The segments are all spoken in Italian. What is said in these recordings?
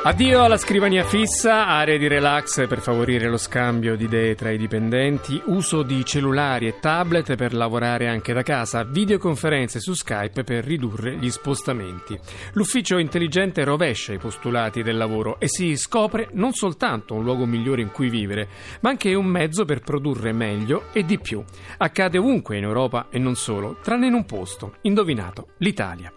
Addio alla scrivania fissa, aree di relax per favorire lo scambio di idee tra i dipendenti, uso di cellulari e tablet per lavorare anche da casa, videoconferenze su Skype per ridurre gli spostamenti. L'ufficio intelligente rovescia i postulati del lavoro e si scopre non soltanto un luogo migliore in cui vivere, ma anche un mezzo per produrre meglio e di più. Accade ovunque in Europa e non solo, tranne in un posto, indovinato, l'Italia.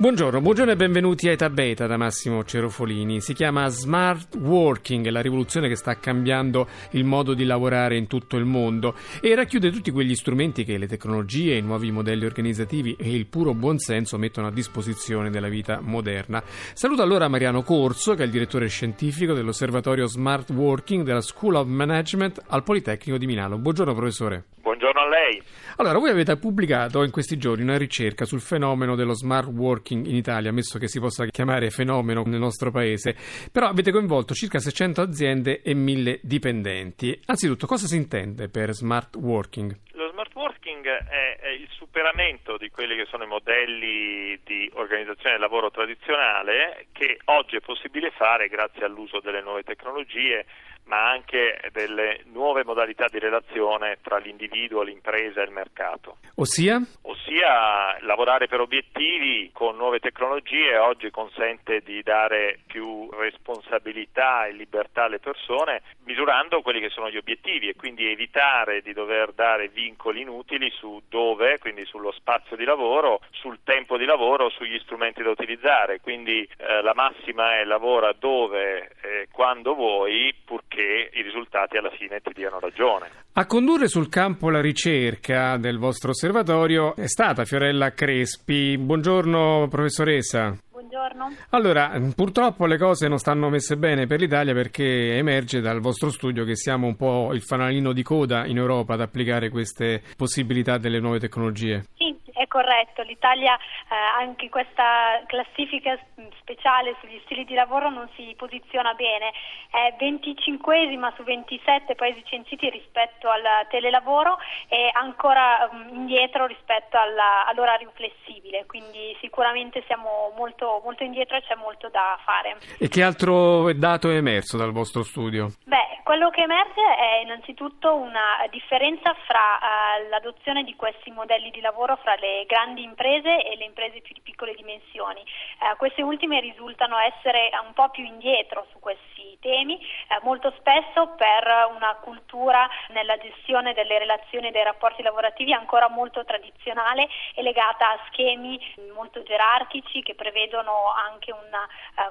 Buongiorno, buongiorno e benvenuti a Eta Beta da Massimo Cerofolini. Si chiama Smart Working, la rivoluzione che sta cambiando il modo di lavorare in tutto il mondo e racchiude tutti quegli strumenti che le tecnologie, i nuovi modelli organizzativi e il puro buonsenso mettono a disposizione della vita moderna. Saluto allora Mariano Corso, che è il direttore scientifico dell'Osservatorio Smart Working della School of Management al Politecnico di Milano. Buongiorno professore. Buongiorno a lei. Allora, voi avete pubblicato in questi giorni una ricerca sul fenomeno dello smart working in Italia, ammesso che si possa chiamare fenomeno nel nostro paese, però avete coinvolto circa 600 aziende e 1000 dipendenti. Anzitutto, cosa si intende per smart working? Lo smart working è, è il superamento di quelli che sono i modelli di organizzazione del lavoro tradizionale che oggi è possibile fare grazie all'uso delle nuove tecnologie ma anche delle nuove modalità di relazione tra l'individuo, l'impresa e il mercato. Ossia? Ossia lavorare per obiettivi con nuove tecnologie oggi consente di dare più responsabilità e libertà alle persone misurando quelli che sono gli obiettivi e quindi evitare di dover dare vincoli inutili su dove, quindi sullo spazio di lavoro, sul tempo di lavoro, sugli strumenti da utilizzare. Quindi eh, la massima è lavora dove e quando vuoi purché che i risultati alla fine ti diano ragione. A condurre sul campo la ricerca del vostro osservatorio è stata Fiorella Crespi. Buongiorno professoressa. Buongiorno. Allora, purtroppo le cose non stanno messe bene per l'Italia perché emerge dal vostro studio che siamo un po' il fanalino di coda in Europa ad applicare queste possibilità delle nuove tecnologie. Sì, è corretto. L'Italia eh, anche in questa classifica speciale sugli stili di lavoro non si posiziona bene. È 25esima su 27 paesi censiti rispetto al telelavoro e ancora um, indietro rispetto alla, all'orario flessibile. Quindi sicuramente siamo molto, molto indietro e c'è molto da fare. E che altro dato è emerso dal vostro studio? Beh, quello che emerge è innanzitutto una differenza fra uh, l'adozione di questi modelli di lavoro fra le grandi imprese e le imprese più di piccole dimensioni. Uh, queste ultime risultano essere un po' più indietro su questi temi, uh, molto spesso per una cultura nella gestione delle relazioni e dei rapporti lavorativi ancora molto tradizionale e legata a schemi molto gerarchici che prevedono anche un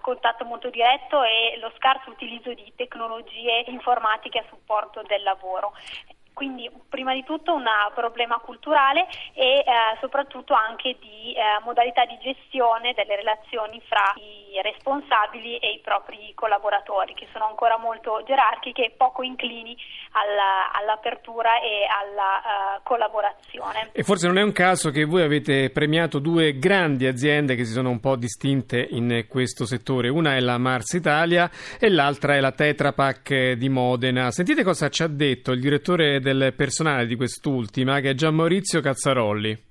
contatto molto diretto e lo scarso utilizzo di tecnologie informatiche a supporto del lavoro. Quindi prima di tutto un problema culturale e eh, soprattutto anche di eh, modalità di gestione delle relazioni fra i responsabili e i propri collaboratori che sono ancora molto gerarchiche e poco inclini alla, all'apertura e alla uh, collaborazione. E forse non è un caso che voi avete premiato due grandi aziende che si sono un po' distinte in questo settore. Una è la Mars Italia e l'altra è la Tetra Pak di Modena. Sentite cosa ci ha detto il direttore del personale di quest'ultima, che è Gian Maurizio Cazzarolli.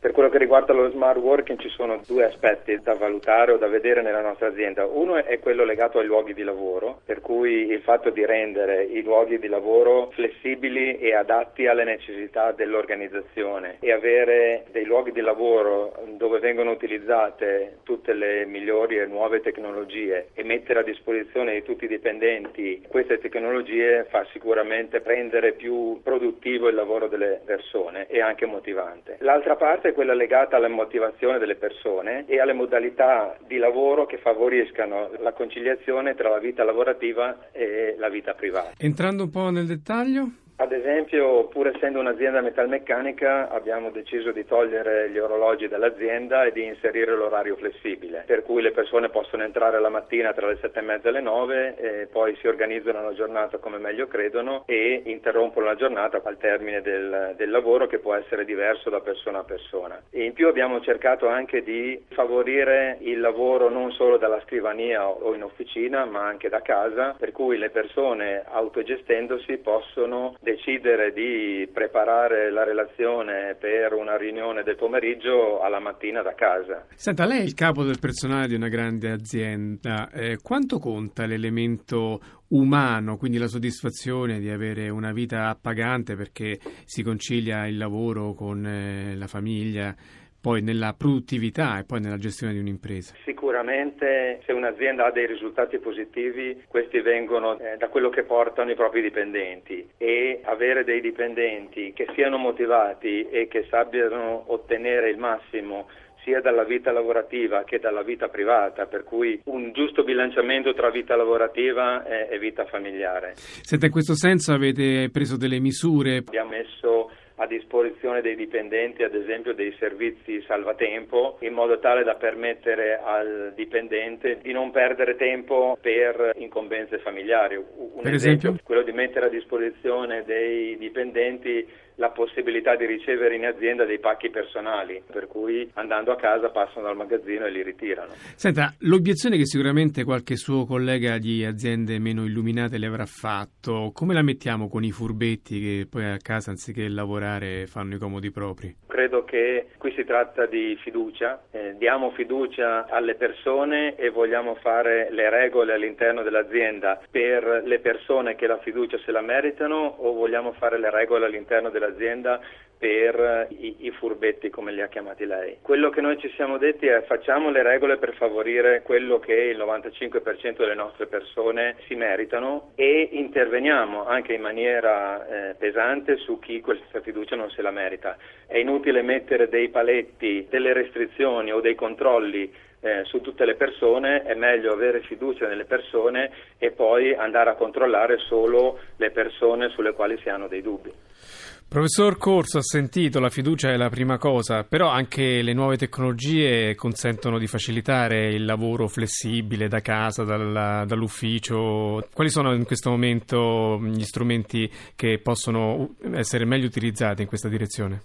Per quello che riguarda lo smart working ci sono due aspetti da valutare o da vedere nella nostra azienda. Uno è quello legato ai luoghi di lavoro, per cui il fatto di rendere i luoghi di lavoro flessibili e adatti alle necessità dell'organizzazione e avere dei luoghi di lavoro dove vengono utilizzate tutte le migliori e nuove tecnologie e mettere a disposizione di tutti i dipendenti queste tecnologie fa sicuramente rendere più produttivo il lavoro delle persone e anche motivante. L'altra parte quella legata alla motivazione delle persone e alle modalità di lavoro che favoriscano la conciliazione tra la vita lavorativa e la vita privata. Entrando un po' nel dettaglio? Ad esempio, pur essendo un'azienda metalmeccanica, abbiamo deciso di togliere gli orologi dall'azienda e di inserire l'orario flessibile, per cui le persone possono entrare la mattina tra le sette e mezza e le nove, e poi si organizzano la giornata come meglio credono e interrompono la giornata al termine del, del lavoro che può essere diverso da persona a persona. E in più abbiamo cercato anche di favorire il lavoro non solo dalla scrivania o in officina, ma anche da casa, per cui le persone autogestendosi possono decidere di preparare la relazione per una riunione del pomeriggio alla mattina da casa. Senta, lei è il capo del personale di una grande azienda. Eh, quanto conta l'elemento umano, quindi la soddisfazione di avere una vita appagante perché si concilia il lavoro con eh, la famiglia? Poi nella produttività e poi nella gestione di un'impresa? Sicuramente se un'azienda ha dei risultati positivi, questi vengono eh, da quello che portano i propri dipendenti e avere dei dipendenti che siano motivati e che sappiano ottenere il massimo sia dalla vita lavorativa che dalla vita privata, per cui un giusto bilanciamento tra vita lavorativa e, vita familiare. Senta, in questo senso avete preso delle misure? Abbiamo messo a disposizione dei dipendenti, ad esempio, dei servizi salvatempo, in modo tale da permettere al dipendente di non perdere tempo per incombenze familiari. Un per esempio, esempio, quello di mettere a disposizione dei dipendenti la possibilità di ricevere in azienda dei pacchi personali, per cui andando a casa passano dal magazzino e li ritirano. Senta, l'obiezione che sicuramente qualche suo collega di aziende meno illuminate le avrà fatto, come la mettiamo con i furbetti che poi a casa anziché lavorare fanno i comodi propri? Credo che qui si tratta di fiducia, eh, diamo fiducia alle persone e vogliamo fare le regole all'interno dell'azienda per le persone che la fiducia se la meritano o vogliamo fare le regole all'interno dell'azienda per i, i, furbetti come li ha chiamati lei. Quello che noi ci siamo detti è facciamo le regole per favorire quello che il 95% delle nostre persone si meritano e interveniamo anche in maniera eh, pesante su chi questa fiducia non se la merita. È inutile mettere dei paletti, delle restrizioni o dei controlli eh, su tutte le persone, è meglio avere fiducia nelle persone e poi andare a controllare solo le persone sulle quali si hanno dei dubbi. Professor Corso, ha sentito, la fiducia è la prima cosa, però anche le nuove tecnologie consentono di facilitare il lavoro flessibile da casa, dal, dall'ufficio. Quali sono in questo momento gli strumenti che possono essere meglio utilizzati in questa direzione?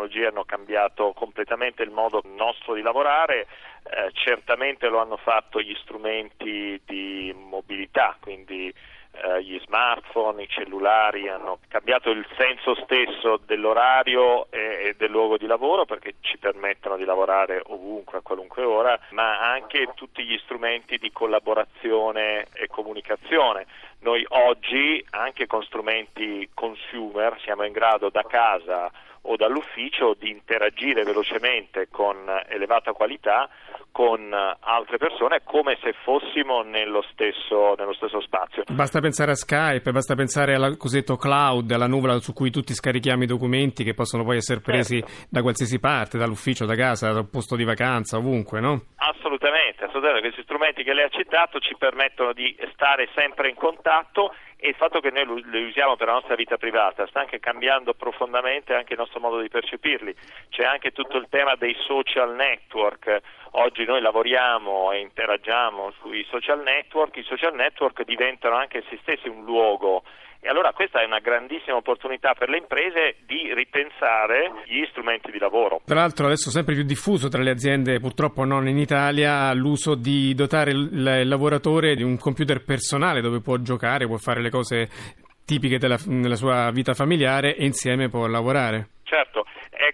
Tecnologie hanno cambiato completamente il modo nostro di lavorare, eh, certamente lo hanno fatto gli strumenti di mobilità, quindi eh, gli smartphone, i cellulari hanno cambiato il senso stesso dell'orario e, e, del luogo di lavoro perché ci permettono di lavorare ovunque, a qualunque ora, ma anche tutti gli strumenti di collaborazione e comunicazione. Noi oggi, anche con strumenti consumer, siamo in grado da casa o dall'ufficio di interagire velocemente con elevata qualità con altre persone come se fossimo nello stesso, nello stesso, spazio. Basta pensare a Skype, basta pensare al cosiddetto cloud, alla nuvola su cui tutti scarichiamo i documenti che possono poi essere presi certo. da qualsiasi parte, dall'ufficio, da casa, dal posto di vacanza, ovunque, no? Assolutamente, assolutamente. Questi strumenti che lei ha citato ci permettono di stare sempre in contatto e il fatto che noi li usiamo per la nostra vita privata sta anche cambiando profondamente anche il nostro modo di percepirli. C'è anche tutto il tema dei social network. Oggi noi lavoriamo e interagiamo sui social network, i social network diventano anche essi stessi un luogo e allora questa è una grandissima opportunità per le imprese di ripensare gli strumenti di lavoro. Tra l'altro adesso sempre più diffuso tra le aziende, purtroppo non in Italia, l'uso di dotare il lavoratore di un computer personale dove può giocare, può fare le cose tipiche della, della sua vita familiare e insieme può lavorare. Certo,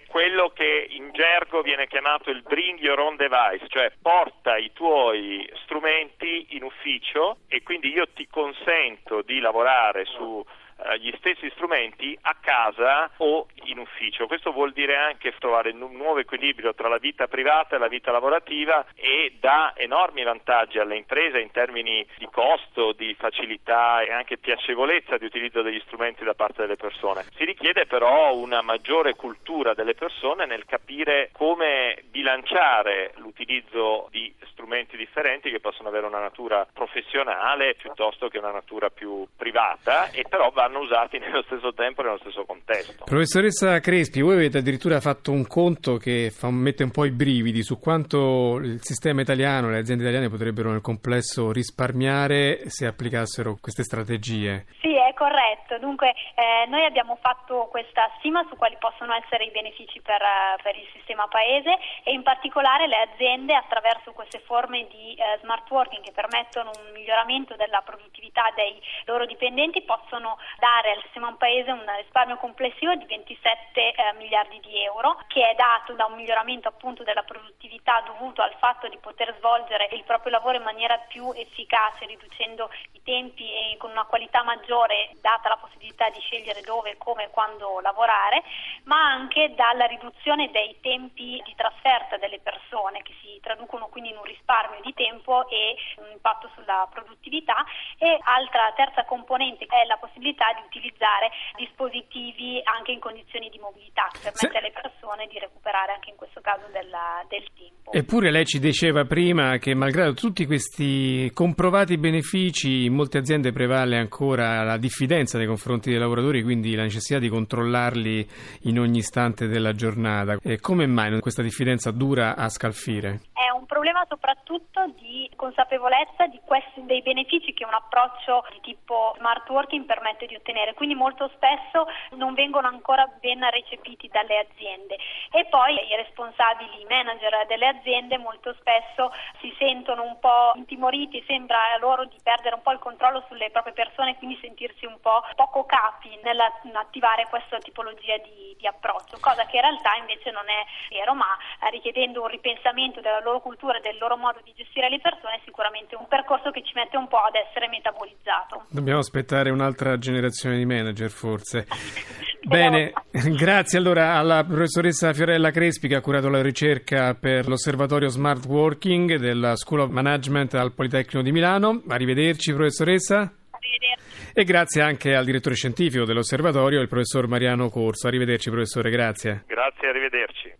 quello che in gergo viene chiamato il bring your own device, cioè porta i tuoi strumenti in ufficio e quindi io ti consento di lavorare su eh, gli stessi strumenti a casa o in ufficio. Questo vuol dire anche trovare un nuovo equilibrio tra la vita privata e la vita lavorativa e dà enormi vantaggi alle imprese in termini di costo, di facilità e anche piacevolezza di utilizzo degli strumenti da parte delle persone. Si richiede però una maggiore cultura delle persone nel capire come bilanciare l'utilizzo di strumenti differenti che possono avere una natura professionale piuttosto che una natura più privata e però vanno usati nello stesso tempo e nello stesso contesto. Professoressa Crespi, voi avete addirittura fatto un conto che fa, mette un po' i brividi su quanto il sistema italiano, le aziende italiane potrebbero nel complesso risparmiare se applicassero queste strategie. Sì, corretto. Dunque, eh, noi abbiamo fatto questa stima su quali possono essere i benefici per, eh, per il sistema paese e in particolare le aziende attraverso queste forme di eh, smart working che permettono un miglioramento della produttività dei loro dipendenti possono dare al sistema paese un risparmio complessivo di 27 eh, miliardi di euro che è dato da un miglioramento appunto della produttività dovuto al fatto di poter svolgere il proprio lavoro in maniera più efficace riducendo i tempi e con una qualità maggiore data la possibilità di scegliere dove, come e quando lavorare, ma anche dalla riduzione dei tempi di trasferta delle persone che si traducono quindi in un risparmio di tempo e un impatto sulla produttività e altra terza componente è la possibilità di utilizzare dispositivi anche in condizioni di mobilità che permette sì. alle persone di recuperare anche in questo caso della, del tempo. Eppure lei ci diceva prima che malgrado tutti questi comprovati benefici in molte aziende prevale ancora la diffidenza nei confronti dei lavoratori, quindi la necessità di controllarli in ogni istante della giornata. E come mai questa diffidenza dura a scalfire? È un problema soprattutto di consapevolezza di questi, dei benefici che un approccio di tipo smart working permette di ottenere, quindi molto spesso non vengono ancora ben recepiti dalle aziende e poi i responsabili, i manager delle aziende molto spesso si sentono un po' intimoriti, sembra loro di perdere un po' il controllo sulle proprie persone e quindi sentirsi un po' poco capi nell'attivare questa tipologia di, di approccio, cosa che in realtà invece non è vero, ma eh, richiedendo un ripensamento della loro cultura e del loro modo di gestire le persone è sicuramente un percorso che ci mette un po' ad essere metabolizzato. Dobbiamo aspettare un'altra generazione di manager forse. Bene, grazie allora alla professoressa Fiorella Crespi che ha curato la ricerca per l'osservatorio Smart Working della School of Management al Politecnico di Milano. Arrivederci professoressa. E grazie anche al direttore scientifico dell'osservatorio, il professor Mariano Corso. Arrivederci professore, grazie. Grazie, arrivederci.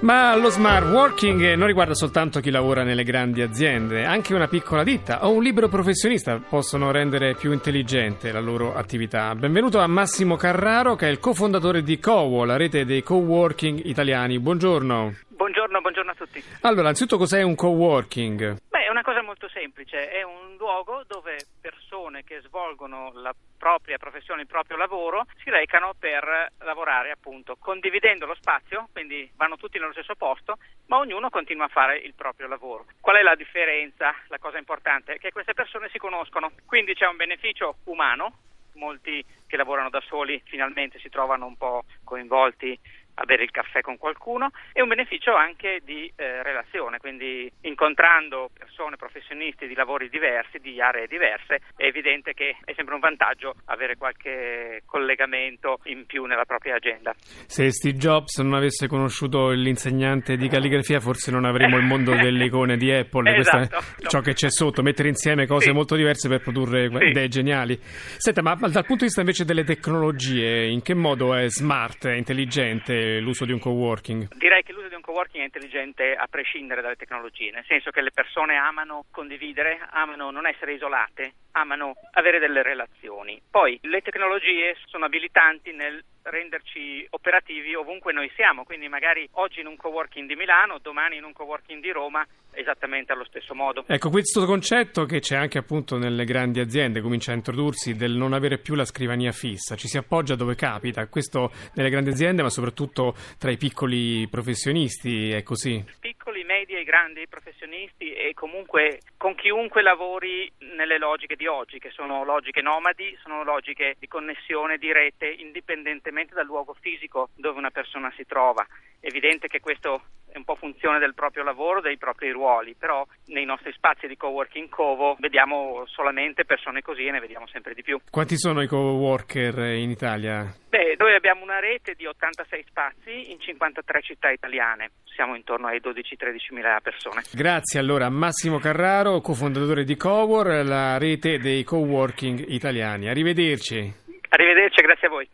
Ma lo smart working non riguarda soltanto chi lavora nelle grandi aziende, anche una piccola ditta o un libero professionista possono rendere più intelligente la loro attività. Benvenuto a Massimo Carraro che è il cofondatore di Cowo, la rete dei coworking italiani. Buongiorno. Buongiorno, buongiorno a tutti. Allora, anzitutto cos'è un coworking? Una cosa molto semplice, è un luogo dove persone che svolgono la propria professione, il proprio lavoro, si recano per lavorare appunto condividendo lo spazio, quindi vanno tutti nello stesso posto, ma ognuno continua a fare il proprio lavoro. Qual è la differenza? La cosa importante è che queste persone si conoscono, quindi c'è un beneficio umano, molti che lavorano da soli finalmente si trovano un po' coinvolti a bere il caffè con qualcuno e un beneficio anche di eh, relazione, quindi incontrando persone, professionisti di lavori diversi, di aree diverse, è evidente che è sempre un vantaggio avere qualche collegamento in più nella propria agenda. Se Steve Jobs non avesse conosciuto l'insegnante di calligrafia forse non avremmo il mondo delle icone di Apple, esatto, Questo è ciò che c'è sotto, mettere insieme cose sì. molto diverse per produrre sì. idee geniali. Senta, ma dal punto di vista invece delle tecnologie, in che modo è smart, è intelligente l'uso di un coworking? Direi che l'uso di un coworking è intelligente a prescindere dalle tecnologie, nel senso che le persone amano condividere, amano non essere isolate, amano avere delle relazioni. Poi le tecnologie sono abilitanti nel renderci operativi ovunque noi siamo, quindi magari oggi in un coworking di Milano, domani in un coworking di Roma, esattamente allo stesso modo. Ecco, questo concetto che c'è anche appunto nelle grandi aziende comincia a introdursi del non avere più la scrivania fissa, ci si appoggia dove capita, questo nelle grandi aziende ma soprattutto tra i piccoli professionisti è così. Piccoli, medi e grandi professionisti e comunque con chiunque lavori nelle logiche di oggi, che sono logiche nomadi, sono logiche di connessione di rete indipendentemente dal luogo fisico dove una persona si trova. È evidente che questo è un po' funzione del proprio lavoro, dei propri ruoli, però nei nostri spazi di coworking Covo vediamo solamente persone così e ne vediamo sempre di più. Quanti sono i coworker in Italia? Beh, noi abbiamo una rete di 86 spazi in 53 città italiane, siamo intorno ai 12-13 mila persone. Grazie allora a Massimo Carraro, cofondatore di Cowor, la rete dei coworking italiani. Arrivederci. Arrivederci, grazie a voi.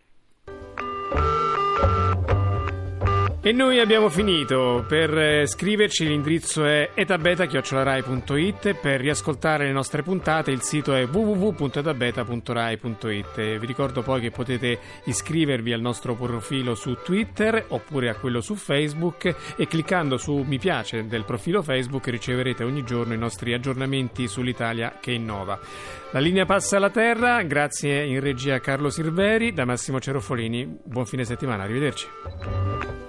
E noi abbiamo finito. Per eh, scriverci l'indirizzo è etabeta.rai.it. Per riascoltare le nostre puntate il sito è www.etabeta.rai.it. Vi ricordo poi che potete iscrivervi al nostro profilo su Twitter oppure a quello su Facebook e cliccando su mi piace del profilo Facebook riceverete ogni giorno i nostri aggiornamenti sull'Italia che innova. La linea passa alla terra, grazie in regia a Carlo Silveri, da Massimo Cerofolini. Buon fine settimana, arrivederci.